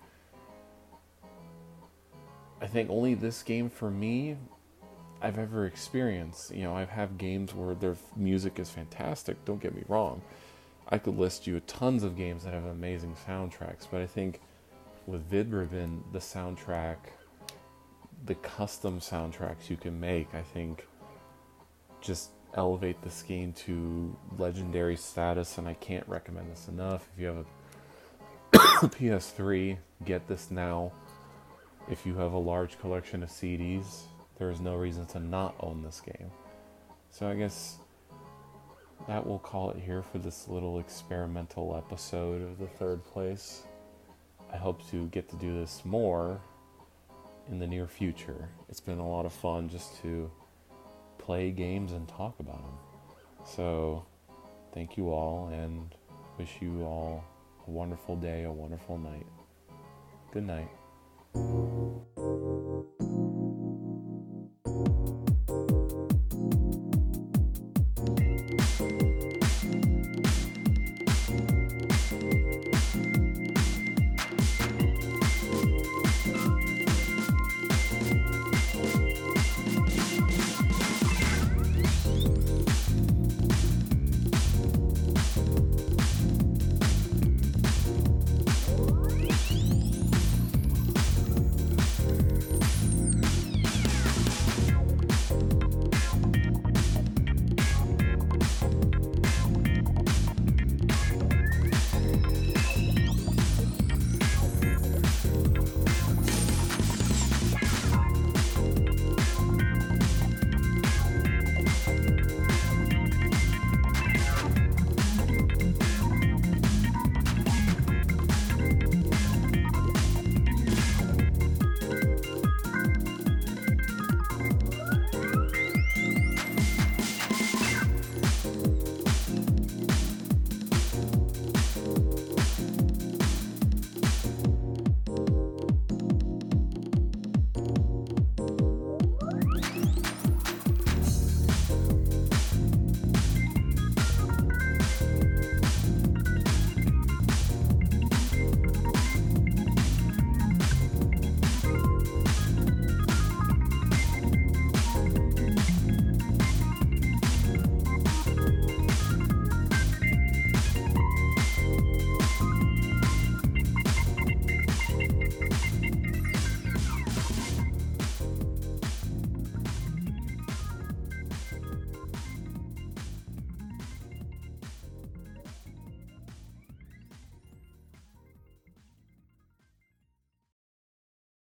I think only this game for me I've ever experienced. You know, I've had games where their music is fantastic, don't get me wrong. I could list you tons of games that have amazing soundtracks, but I think with Vib-Ribbon, the soundtrack, the custom soundtracks you can make, I think just elevate this game to legendary status, and I can't recommend this enough. If you have a PS3, get this now. If you have a large collection of CDs, there is no reason to not own this game. So I guess that will call it here for this little experimental episode of the third place. I hope to get to do this more in the near future. It's been a lot of fun just to play games and talk about them. So, thank you all and wish you all a wonderful day, a wonderful night. Good night.